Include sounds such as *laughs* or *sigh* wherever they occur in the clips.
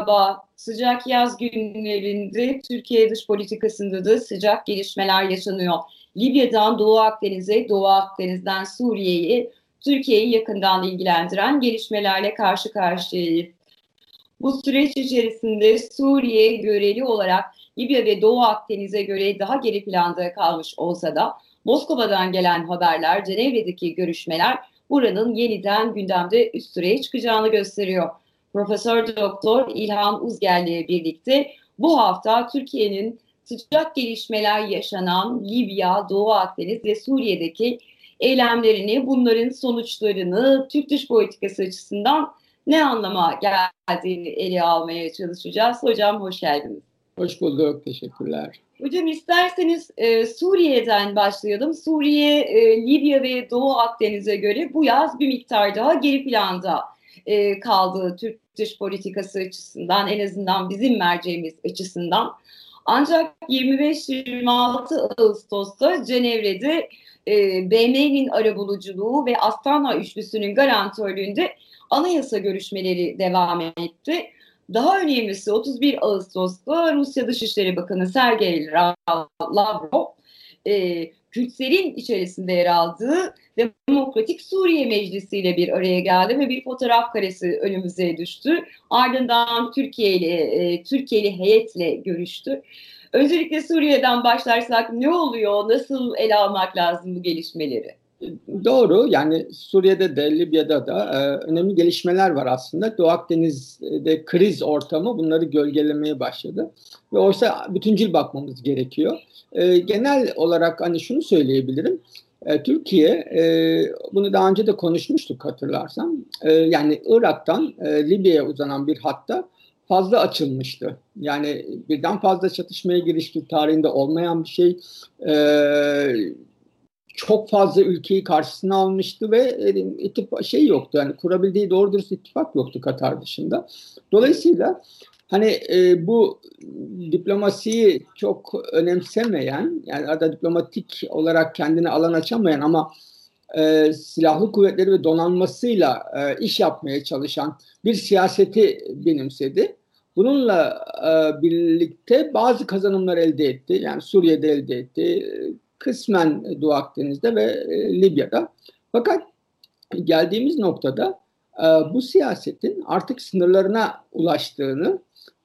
Merhaba. Sıcak yaz günlerinde Türkiye dış politikasında da sıcak gelişmeler yaşanıyor. Libya'dan Doğu Akdeniz'e, Doğu Akdeniz'den Suriye'yi, Türkiye'yi yakından ilgilendiren gelişmelerle karşı karşıyayız. Bu süreç içerisinde Suriye göreli olarak Libya ve Doğu Akdeniz'e göre daha geri planda kalmış olsa da Moskova'dan gelen haberler, Cenevre'deki görüşmeler buranın yeniden gündemde üst sıraya çıkacağını gösteriyor. Profesör Doktor İlhan Uzgel ile birlikte bu hafta Türkiye'nin sıcak gelişmeler yaşanan Libya, Doğu Akdeniz ve Suriye'deki eylemlerini, bunların sonuçlarını Türk dış politikası açısından ne anlama geldiğini ele almaya çalışacağız. Hocam hoş geldiniz. Hoş bulduk, teşekkürler. Hocam isterseniz e, Suriye'den başlayalım. Suriye, e, Libya ve Doğu Akdeniz'e göre bu yaz bir miktar daha geri planda e, kaldı Türk dış politikası açısından, en azından bizim merceğimiz açısından. Ancak 25-26 Ağustos'ta Cenevre'de e, BM'nin arabuluculuğu ve Astana üçlüsünün garantörlüğünde anayasa görüşmeleri devam etti. Daha önemlisi 31 Ağustos'ta Rusya Dışişleri Bakanı Sergey Lavrov e, Kürtlerin içerisinde yer aldığı Demokratik Suriye Meclisi ile bir araya geldi ve bir fotoğraf karesi önümüze düştü. Ardından Türkiye ile e, Türkiye'li heyetle görüştü. Öncelikle Suriye'den başlarsak ne oluyor? Nasıl ele almak lazım bu gelişmeleri? Doğru yani Suriye'de de Libya'da da e, önemli gelişmeler var aslında. Doğu Akdeniz'de kriz ortamı bunları gölgelemeye başladı. Ve oysa bütüncül bakmamız gerekiyor. E, genel olarak hani şunu söyleyebilirim. E, Türkiye, e, bunu daha önce de konuşmuştuk hatırlarsan. E, yani Irak'tan e, Libya'ya uzanan bir hatta fazla açılmıştı. Yani birden fazla çatışmaya girişti tarihinde olmayan bir şey. E, çok fazla ülkeyi karşısına almıştı ve e, ittifak şey yoktu. Yani kurabildiği doğru dürüst ittifak yoktu Katar dışında. Dolayısıyla hani e, bu diplomasiyi çok önemsemeyen yani arada diplomatik olarak kendine alan açamayan ama e, silahlı kuvvetleri ve donanmasıyla e, iş yapmaya çalışan bir siyaseti benimsedi. Bununla e, birlikte bazı kazanımlar elde etti. Yani Suriye'de elde etti, kısmen Doğu Akdeniz'de ve e, Libya'da. Fakat geldiğimiz noktada e, bu siyasetin artık sınırlarına ulaştığını,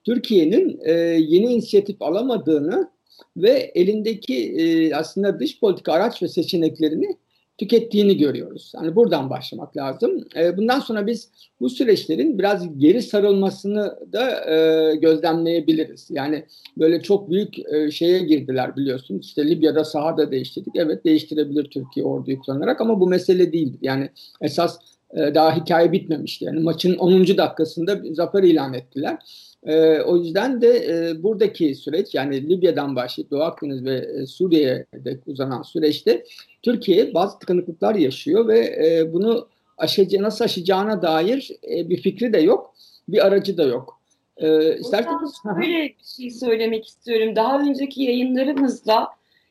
Türkiye'nin e, yeni inisiyatif alamadığını ve elindeki aslında dış politika araç ve seçeneklerini tükettiğini görüyoruz. Yani buradan başlamak lazım. E, bundan sonra biz bu süreçlerin biraz geri sarılmasını da e, gözlemleyebiliriz. Yani böyle çok büyük e, şeye girdiler biliyorsun. İşte Libya'da sahada değiştirdik. Evet değiştirebilir Türkiye orduyu kullanarak ama bu mesele değil. Yani esas e, daha hikaye bitmemişti. Yani maçın 10. dakikasında zafer ilan ettiler. E, o yüzden de e, buradaki süreç yani Libya'dan başlayıp Doğu Akdeniz ve e, Suriye'de uzanan süreçte Türkiye bazı tıkanıklıklar yaşıyor ve e, bunu aşacağı, nasıl aşacağına dair e, bir fikri de yok, bir aracı da yok. E, isterseniz böyle bir şey söylemek istiyorum. Daha önceki yayınlarımızda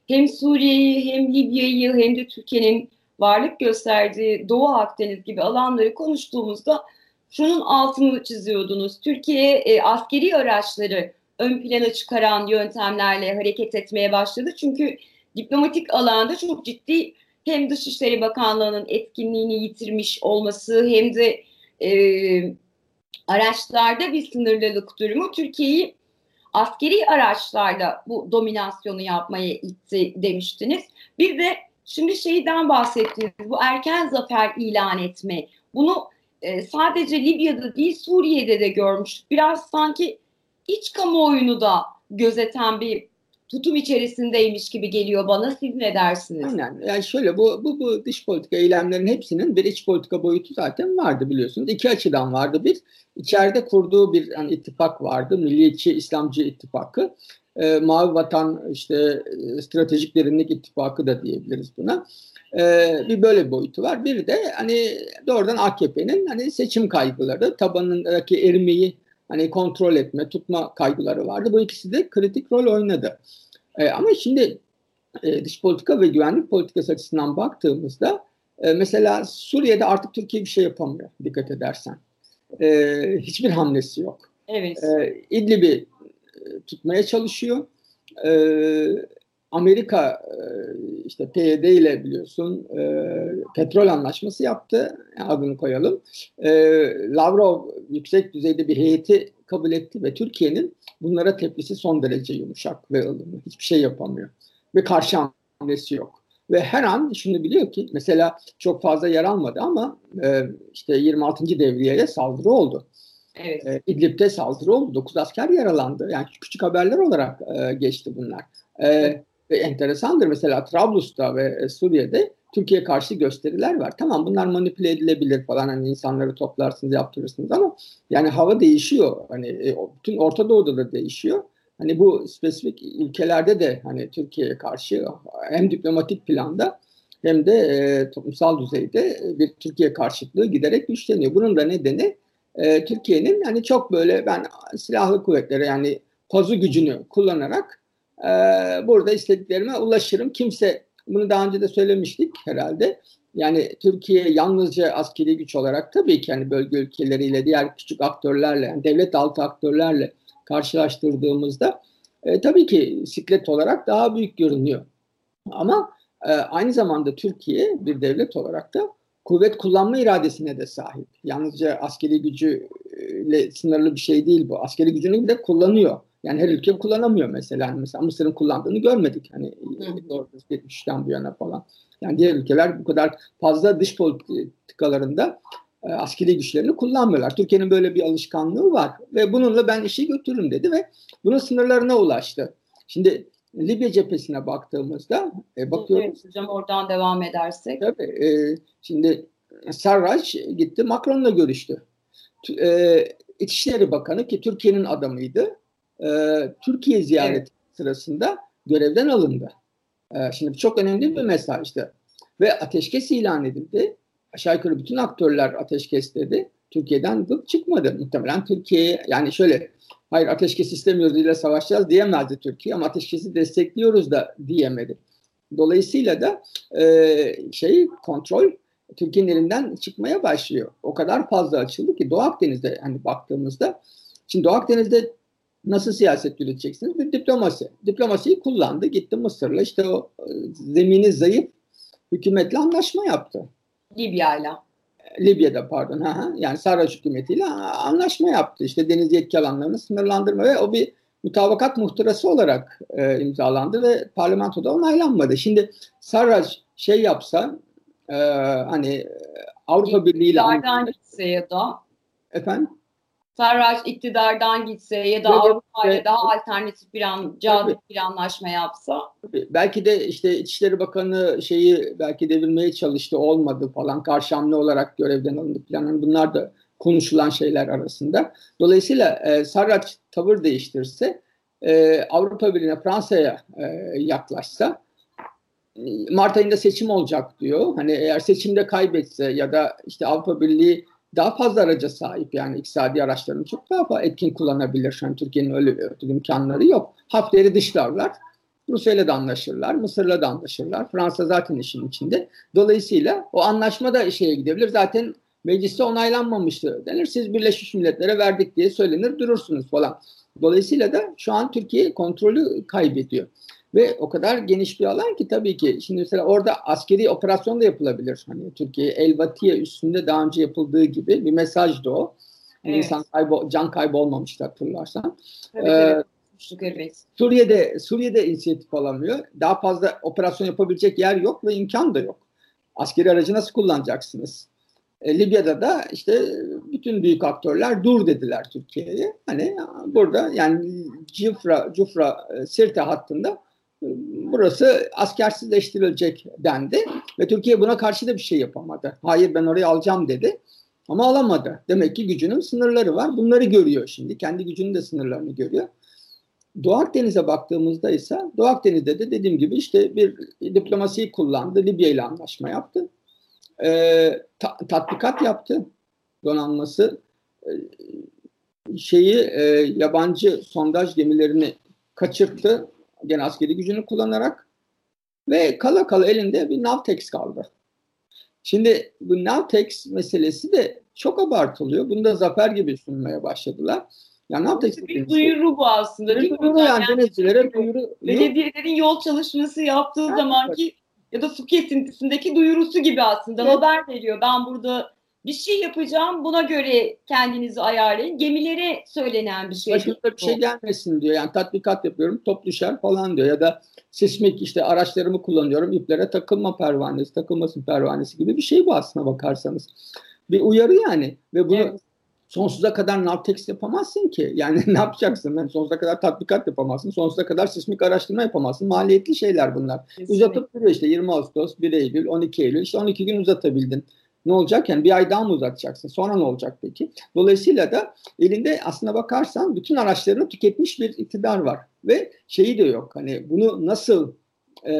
hem Suriye'yi hem Libya'yı hem de Türkiye'nin varlık gösterdiği Doğu Akdeniz gibi alanları konuştuğumuzda şunun altını çiziyordunuz. Türkiye e, askeri araçları ön plana çıkaran yöntemlerle hareket etmeye başladı. Çünkü diplomatik alanda çok ciddi hem Dışişleri Bakanlığı'nın etkinliğini yitirmiş olması hem de e, araçlarda bir sınırlılık durumu Türkiye'yi askeri araçlarla bu dominasyonu yapmaya itti demiştiniz. Bir de şimdi şeyden bahsettiniz bu erken zafer ilan etme. Bunu e, sadece Libya'da değil Suriye'de de görmüştük. Biraz sanki iç kamuoyunu da gözeten bir tutum içerisindeymiş gibi geliyor bana. Siz ne dersiniz? Aynen. Yani şöyle bu, bu, bu dış politika eylemlerin hepsinin bir iç politika boyutu zaten vardı biliyorsunuz. İki açıdan vardı. Bir, içeride kurduğu bir yani ittifak vardı. Milliyetçi İslamcı ittifakı. E, Mavi Vatan işte e, stratejik derinlik ittifakı da diyebiliriz buna. E, bir böyle bir boyutu var. Bir de hani doğrudan AKP'nin hani seçim kaygıları, tabanındaki erimeyi hani kontrol etme, tutma kaygıları vardı. Bu ikisi de kritik rol oynadı. E, ama şimdi e, dış politika ve güvenlik politikası açısından baktığımızda e, mesela Suriye'de artık Türkiye bir şey yapamıyor dikkat edersen. e, hiçbir hamlesi yok. Evet. E, İdlib'i tutmaya çalışıyor. E, Amerika e, işte PYD ile biliyorsun e, petrol anlaşması yaptı. Adını koyalım. E, Lavrov yüksek düzeyde bir heyeti kabul etti ve Türkiye'nin bunlara tepkisi son derece yumuşak ve ılımlı. Hiçbir şey yapamıyor. Ve karşı hamlesi yok. Ve her an şunu biliyor ki mesela çok fazla yer almadı ama e, işte 26. devriyeye saldırı oldu. Evet. E, İdlib'de saldırı oldu. 9 asker yaralandı. Yani küçük haberler olarak e, geçti bunlar. E, evet. Enteresandır mesela Trablus'ta ve Suriye'de Türkiye karşı gösteriler var. Tamam bunlar manipüle edilebilir falan hani insanları toplarsınız yaptırırsınız ama yani hava değişiyor. Hani e, bütün Orta Doğu'da da değişiyor. Hani bu spesifik ülkelerde de hani Türkiye'ye karşı hem diplomatik planda hem de e, toplumsal düzeyde bir Türkiye karşıtlığı giderek güçleniyor. Bunun da nedeni e, Türkiye'nin hani çok böyle ben silahlı kuvvetleri yani kozu gücünü kullanarak e, burada istediklerime ulaşırım. Kimse bunu daha önce de söylemiştik herhalde. Yani Türkiye yalnızca askeri güç olarak tabii ki yani bölge ülkeleriyle diğer küçük aktörlerle yani devlet altı aktörlerle karşılaştırdığımızda e, tabii ki siklet olarak daha büyük görünüyor. Ama e, aynı zamanda Türkiye bir devlet olarak da kuvvet kullanma iradesine de sahip. Yalnızca askeri gücüyle sınırlı bir şey değil bu. Askeri gücünü de kullanıyor. Yani her ülke kullanamıyor mesela. Yani mesela Mısır'ın kullandığını görmedik. Hani 73'ten bu yana falan. Yani diğer ülkeler bu kadar fazla dış politikalarında e, askeri güçlerini kullanmıyorlar. Türkiye'nin böyle bir alışkanlığı var ve bununla ben işi götürürüm dedi ve bunun sınırlarına ulaştı. Şimdi Libya cephesine baktığımızda e, bakıyoruz. Evet hocam oradan devam edersek. Tabii. E, şimdi Sarraj gitti Macron'la görüştü. E, İçişleri Bakanı ki Türkiye'nin adamıydı. E, Türkiye ziyareti evet. sırasında görevden alındı. E, şimdi çok önemli bir mesajdı. Ve ateşkes ilan edildi aşağı yukarı bütün aktörler ateşkes dedi. Türkiye'den gık çıkmadı. Muhtemelen Türkiye yani şöyle hayır ateşkes istemiyoruz ile savaşacağız diyemezdi Türkiye ama ateşkesi destekliyoruz da diyemedi. Dolayısıyla da e, şey kontrol Türkiye'nin elinden çıkmaya başlıyor. O kadar fazla açıldı ki Doğu Akdeniz'de hani baktığımızda şimdi Doğu Akdeniz'de nasıl siyaset yürüteceksiniz? Bir diplomasi. Diplomasiyi kullandı. Gitti Mısır'la işte o e, zemini zayıf hükümetle anlaşma yaptı. Libya'yla. Libya'da pardon. Ha, yani Sarraj hükümetiyle anlaşma yaptı. İşte deniz yetki alanlarını sınırlandırma ve o bir mutabakat muhtırası olarak e, imzalandı ve parlamentoda onaylanmadı. Şimdi Sarraj şey yapsa e, hani Avrupa Birliği ile ya da efendim Sarraj iktidardan gitse ya da evet, Avrupa ile daha alternatif bir an, cazip bir anlaşma yapsa. Belki de işte İçişleri Bakanı şeyi belki devirmeye çalıştı olmadı falan karşı hamle olarak görevden alındı falan. Yani bunlar da konuşulan şeyler arasında. Dolayısıyla e, Sarraj tavır değiştirse e, Avrupa Birliği'ne Fransa'ya e, yaklaşsa Mart ayında seçim olacak diyor. Hani eğer seçimde kaybetse ya da işte Avrupa Birliği daha fazla araca sahip yani iktisadi araçlarını çok daha etkin kullanabilir. Şu an Türkiye'nin öyle bir imkanları yok. Hafleri dışlarlar. Rusya'yla da anlaşırlar, Mısır'la da anlaşırlar. Fransa zaten işin içinde. Dolayısıyla o anlaşma da şeye gidebilir. Zaten mecliste onaylanmamıştı denir. Siz Birleşmiş Milletler'e verdik diye söylenir durursunuz falan. Dolayısıyla da şu an Türkiye kontrolü kaybediyor. Ve o kadar geniş bir alan ki tabii ki şimdi mesela orada askeri operasyon da yapılabilir. Hani Türkiye Elbatiye üstünde daha önce yapıldığı gibi bir mesaj da o. Hani evet. İnsan kaybı, can kaybı olmamıştı hatırlarsan. Evet, ee, evet. Suriye'de Suriye'de inisiyatif alamıyor. Daha fazla operasyon yapabilecek yer yok ve imkan da yok. Askeri aracı nasıl kullanacaksınız? E, Libya'da da işte bütün büyük aktörler dur dediler Türkiye'ye. Hani burada yani Cufra, Cufra e, Sirte hattında burası askersizleştirilecek dendi ve Türkiye buna karşı da bir şey yapamadı. Hayır ben orayı alacağım dedi ama alamadı. Demek ki gücünün sınırları var. Bunları görüyor şimdi. Kendi gücünün de sınırlarını görüyor. Doğu Akdeniz'e baktığımızda ise Doğu Akdeniz'de de dediğim gibi işte bir diplomasiyi kullandı. Libya ile anlaşma yaptı. Ee, ta, tatbikat yaptı. Donanması e, şeyi e, yabancı sondaj gemilerini kaçırttı gene askeri gücünü kullanarak ve kala kala elinde bir Navtex kaldı. Şimdi bu Navtex meselesi de çok abartılıyor. Bunu da zafer gibi sunmaya başladılar. Yani yapacak? Bir duyuru bu aslında mi? Duyuru yani, yani denizcilere duyuru. Belediyelerin yol çalışması yaptığı evet. zamanki ya da su kesintisindeki duyurusu gibi aslında evet. haber veriyor. Ben burada bir şey yapacağım buna göre kendinizi ayarlayın. Gemilere söylenen bir şey. Başımıza bir şey gelmesin diyor. Yani tatbikat yapıyorum top düşer falan diyor. Ya da sismik işte araçlarımı kullanıyorum iplere takılma pervanesi takılmasın pervanesi gibi bir şey bu aslına bakarsanız. Bir uyarı yani ve bunu evet. sonsuza kadar navtex yapamazsın ki. Yani *laughs* ne yapacaksın? Yani sonsuza kadar tatbikat yapamazsın. Sonsuza kadar sismik araştırma yapamazsın. Maliyetli şeyler bunlar. Kesinlikle. Uzatıp duruyor işte 20 Ağustos, 1 Eylül, 12 Eylül. işte 12 gün uzatabildin. Ne olacak? Yani bir ay daha mı uzatacaksın? Sonra ne olacak peki? Dolayısıyla da elinde aslına bakarsan bütün araçlarını tüketmiş bir iktidar var. Ve şeyi de yok. Hani bunu nasıl e,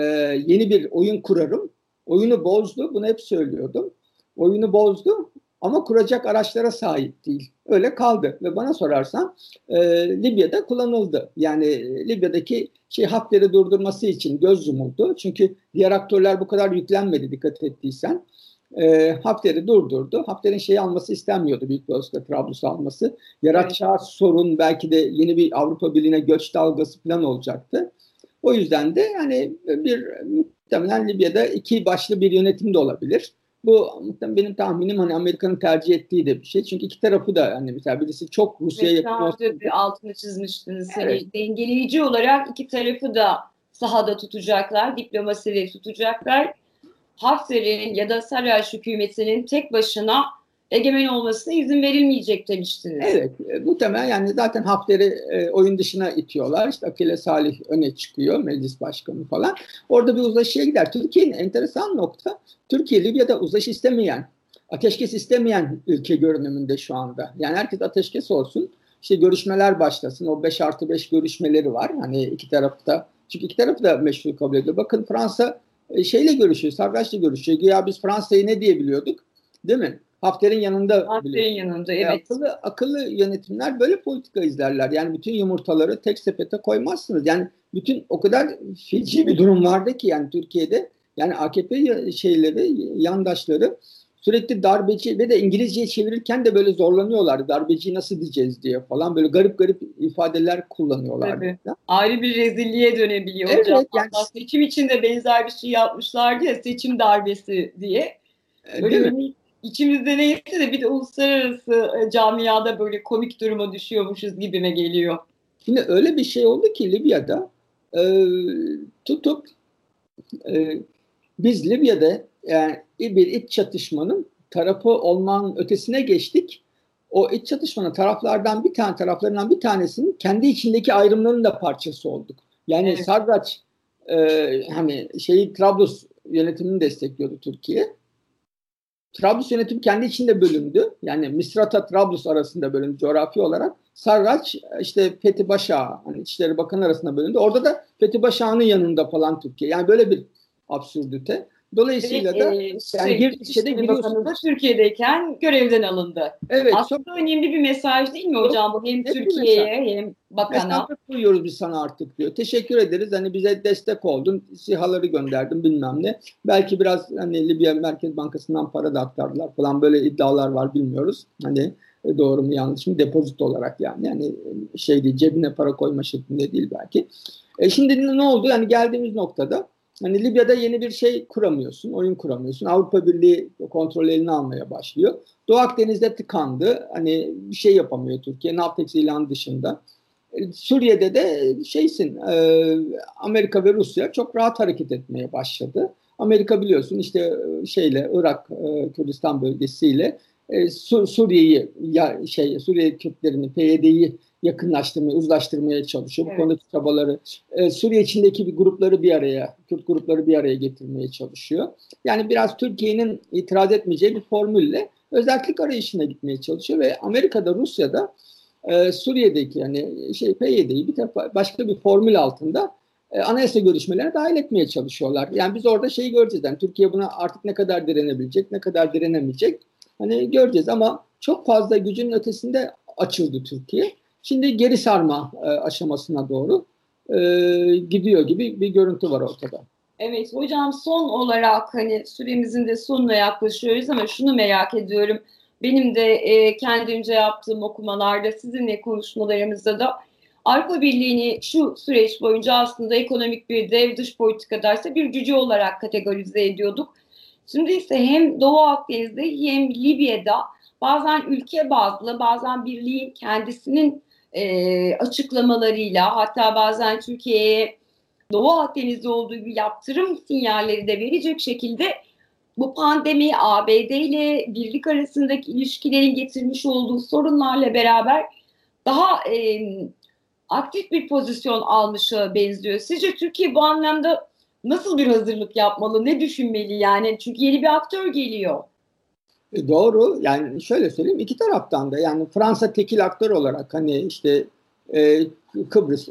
yeni bir oyun kurarım? Oyunu bozdu. Bunu hep söylüyordum. Oyunu bozdu ama kuracak araçlara sahip değil. Öyle kaldı ve bana sorarsan e, Libya'da kullanıldı. Yani e, Libya'daki şey Hafter'i durdurması için göz yumuldu. Çünkü diğer aktörler bu kadar yüklenmedi dikkat ettiysen e, Hafter'i durdurdu. Hafter'in şeyi alması istenmiyordu büyük bir ölçüde Trablus'u alması. Yaratacağı evet. sorun belki de yeni bir Avrupa Birliği'ne göç dalgası falan olacaktı. O yüzden de yani bir muhtemelen Libya'da iki başlı bir yönetim de olabilir. Bu muhtemelen benim tahminim hani Amerika'nın tercih ettiği de bir şey. Çünkü iki tarafı da hani mesela birisi çok Rusya'ya yakın. bir altını çizmiştiniz. Hani evet. Hani dengeleyici olarak iki tarafı da sahada tutacaklar, diplomasiyle tutacaklar Hafter'in ya da Sarraj hükümetinin tek başına egemen olmasına izin verilmeyecek demiştiniz. Evet, e, muhtemelen yani zaten Hafter'i e, oyun dışına itiyorlar. İşte Akile Salih öne çıkıyor, meclis başkanı falan. Orada bir uzlaşıya gider. Türkiye'nin enteresan nokta, Türkiye Libya'da uzlaşı istemeyen, ateşkes istemeyen ülke görünümünde şu anda. Yani herkes ateşkes olsun, işte görüşmeler başlasın. O 5 artı 5 görüşmeleri var. Hani iki tarafta, çünkü iki tarafı da meşru kabul ediyor. Bakın Fransa şeyle görüşüyor, Sarraç'la görüşüyor. Ya biz Fransa'yı ne diyebiliyorduk? Değil mi? Hafter'in yanında. Hafter'in yanında evet. E, akıllı, akıllı yönetimler böyle politika izlerler. Yani bütün yumurtaları tek sepete koymazsınız. Yani bütün o kadar feci bir durum vardı ki yani Türkiye'de yani AKP şeyleri, yandaşları sürekli darbeci ve de İngilizceye çevirirken de böyle zorlanıyorlar. Darbeci nasıl diyeceğiz diye falan böyle garip garip ifadeler kullanıyorlar. Tabii. Ayrı bir rezilliğe dönebiliyor evet, hocam. Yani, seçim için de benzer bir şey yapmışlardı ya seçim darbesi diye. E, Değil mi? içimizde neyse de bir de uluslararası e, camiada böyle komik duruma düşüyormuşuz gibime geliyor. Şimdi öyle bir şey oldu ki Libya'da e, tutup e, biz Libya'da yani bir iç çatışmanın tarafı olmanın ötesine geçtik. O iç çatışmanın taraflardan bir tane taraflarından bir tanesinin kendi içindeki ayrımların da parçası olduk. Yani evet. Sarraç e, hani şeyi Trablus yönetimini destekliyordu Türkiye. Trablus yönetimi kendi içinde bölündü. Yani Misrata Trablus arasında bölündü coğrafi olarak. Sarraç işte Fethi Başa hani İçişleri Bakanı arasında bölündü. Orada da Fethi Başa'nın yanında falan Türkiye. Yani böyle bir absürdite. Dolayısıyla da e, yani bir ilçede giriyorsunuz. Da Türkiye'deyken görevden alındı. Evet. Aslında çok, önemli bir mesaj değil mi hocam bu hem Türkiye'ye hem bakana. Mesafet koyuyoruz biz sana artık diyor. Teşekkür ederiz hani bize destek oldun. sihaları gönderdim bilmem ne. Belki biraz hani Libya Merkez Bankası'ndan para da aktardılar falan böyle iddialar var bilmiyoruz. Hani e, doğru mu yanlış mı depozit olarak yani yani şey değil cebine para koyma şeklinde değil belki. E şimdi ne oldu? Yani geldiğimiz noktada Hani Libya'da yeni bir şey kuramıyorsun, oyun kuramıyorsun. Avrupa Birliği kontrol eline almaya başlıyor. Doğu Akdeniz'de tıkandı. Hani bir şey yapamıyor Türkiye. Navtex ilan dışında. E, Suriye'de de şeysin e, Amerika ve Rusya çok rahat hareket etmeye başladı. Amerika biliyorsun işte e, şeyle Irak Kürdistan bölgesiyle Suriye'yi ya şey Suriye Kürtlerini PYD'yi yakınlaştırmaya, uzlaştırmaya çalışıyor. Bu evet. konudaki çabaları e, Suriye içindeki bir grupları bir araya, Kürt grupları bir araya getirmeye çalışıyor. Yani biraz Türkiye'nin itiraz etmeyeceği bir formülle özellik arayışına gitmeye çalışıyor ve Amerika'da, Rusya'da e, Suriye'deki yani şey PYD'yi bir defa başka bir formül altında e, anayasa görüşmelerine dahil etmeye çalışıyorlar. Yani biz orada şeyi göreceğiz. Yani Türkiye buna artık ne kadar direnebilecek, ne kadar direnemeyecek. Hani göreceğiz ama çok fazla gücün ötesinde açıldı Türkiye. Şimdi geri sarma e, aşamasına doğru e, gidiyor gibi bir görüntü var ortada. Evet hocam son olarak hani süremizin de sonuna yaklaşıyoruz ama şunu merak ediyorum. benim de e, kendimce yaptığım okumalarda sizinle konuşmalarımızda da Avrupa Birliği'ni şu süreç boyunca aslında ekonomik bir dev dış politikadaysa bir cüce olarak kategorize ediyorduk. Şimdi ise hem Doğu Akdeniz'de hem Libya'da bazen ülke bazlı bazen birliğin kendisinin e, açıklamalarıyla hatta bazen Türkiye'ye Doğu Akdeniz'de olduğu gibi yaptırım sinyalleri de verecek şekilde bu pandemi ABD ile birlik arasındaki ilişkilerin getirmiş olduğu sorunlarla beraber daha e, aktif bir pozisyon almışa benziyor. Sizce Türkiye bu anlamda nasıl bir hazırlık yapmalı, ne düşünmeli yani? Çünkü yeni bir aktör geliyor. E doğru. Yani şöyle söyleyeyim iki taraftan da yani Fransa tekil aktör olarak hani işte e, Kıbrıs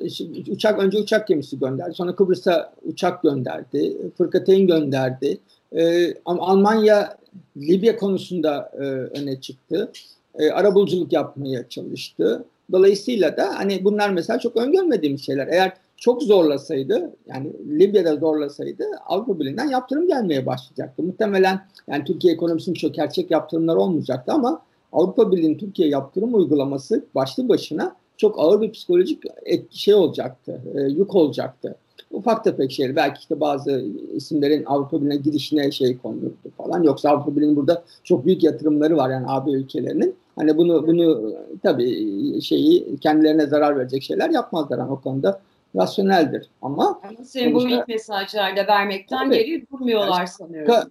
uçak önce uçak gemisi gönderdi. Sonra Kıbrıs'a uçak gönderdi. Fırkateyn gönderdi. E, Almanya Libya konusunda e, öne çıktı. E, arabuluculuk yapmaya çalıştı. Dolayısıyla da hani bunlar mesela çok öngörmediğim şeyler. Eğer çok zorlasaydı yani Libya'da zorlasaydı Avrupa Birliği'nden yaptırım gelmeye başlayacaktı. Muhtemelen yani Türkiye ekonomisinin çökerçek yaptırımlar olmayacaktı ama Avrupa Birliği'nin Türkiye yaptırım uygulaması başlı başına çok ağır bir psikolojik etki şey olacaktı, e, yük olacaktı. Ufak tefek şeyler. Belki işte bazı isimlerin Avrupa Birliği'ne girişine şey konulurdu falan. Yoksa Avrupa Birliği'nin burada çok büyük yatırımları var yani AB ülkelerinin. Hani bunu bunu tabii şeyi kendilerine zarar verecek şeyler yapmazlar ama o konuda rasyoneldir. Ama sembolik mesajlarda vermekten tabii, geri durmuyorlar yani, sanıyorum. Ka,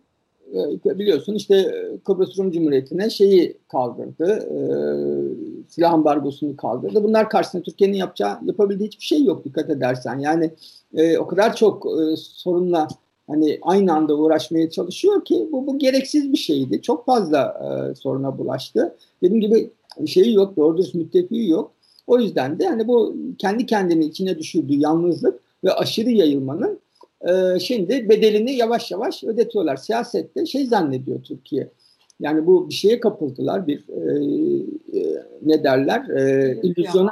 e, biliyorsun işte Kıbrıs Rum Cumhuriyeti'ne şeyi kaldırdı, e, silah ambargosunu kaldırdı. Bunlar karşısında Türkiye'nin yapacağı, yapabildiği hiçbir şey yok dikkat edersen. Yani e, o kadar çok e, sorunla hani aynı anda uğraşmaya çalışıyor ki bu, bu gereksiz bir şeydi. Çok fazla e, soruna bulaştı. Dediğim gibi şeyi yok, doğru dürüst müttefiği yok. O yüzden de hani bu kendi kendini içine düşürdüğü yalnızlık ve aşırı yayılmanın e, şimdi bedelini yavaş yavaş ödetiyorlar. Siyasette şey zannediyor Türkiye. Yani bu bir şeye kapıldılar, bir e, e, ne derler, e, illüzyona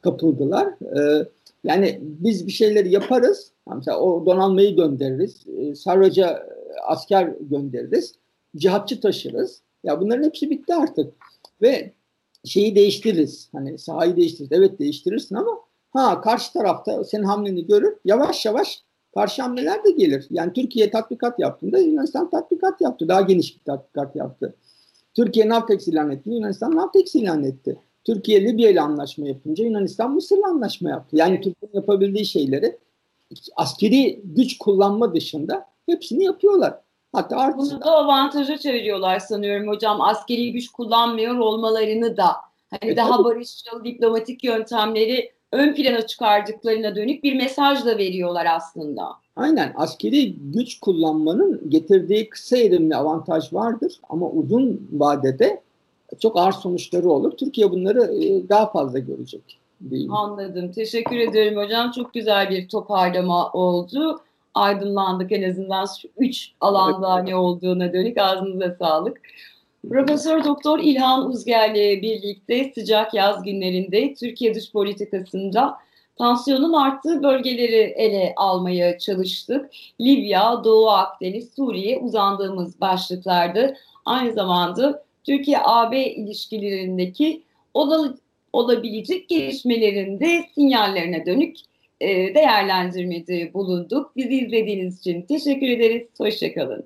kapıldılar. E, yani biz bir şeyleri yaparız. Mesela o donanmayı göndeririz. E, Sarraca asker göndeririz. Cihatçı taşırız. Ya bunların hepsi bitti artık. Ve şeyi değiştiririz. Hani sahayı değiştiririz. Evet değiştirirsin ama ha karşı tarafta senin hamleni görür. Yavaş yavaş karşı hamleler de gelir. Yani Türkiye tatbikat yaptığında Yunanistan tatbikat yaptı. Daha geniş bir tatbikat yaptı. Türkiye Navtex ilan etti. Yunanistan Navtex ilan etti. Türkiye Libya ile anlaşma yapınca Yunanistan Mısır'la anlaşma yaptı. Yani Türkiye'nin yapabildiği şeyleri askeri güç kullanma dışında hepsini yapıyorlar. Hatta artık... Bunu da avantaja çeviriyorlar sanıyorum hocam. Askeri güç kullanmıyor olmalarını da. Hani e, daha tabii. barışçıl diplomatik yöntemleri ön plana çıkardıklarına dönük bir mesaj da veriyorlar aslında. Aynen askeri güç kullanmanın getirdiği kısa erimli avantaj vardır ama uzun vadede çok ağır sonuçları olur. Türkiye bunları e, daha fazla görecek. Diyeyim. Anladım. Teşekkür ederim hocam. Çok güzel bir toparlama oldu. Aydınlandık en azından şu üç alanda ne olduğuna dönük ağzınıza sağlık. Profesör Doktor İlhan Uzger'le birlikte sıcak yaz günlerinde Türkiye dış politikasında tansiyonun arttığı bölgeleri ele almaya çalıştık. Libya, Doğu Akdeniz, Suriye uzandığımız başlıklardı. Aynı zamanda Türkiye-AB ilişkilerindeki olabilecek gelişmelerinde sinyallerine dönük değerlendirmede bulunduk. Bizi izlediğiniz için teşekkür ederiz. Hoşçakalın.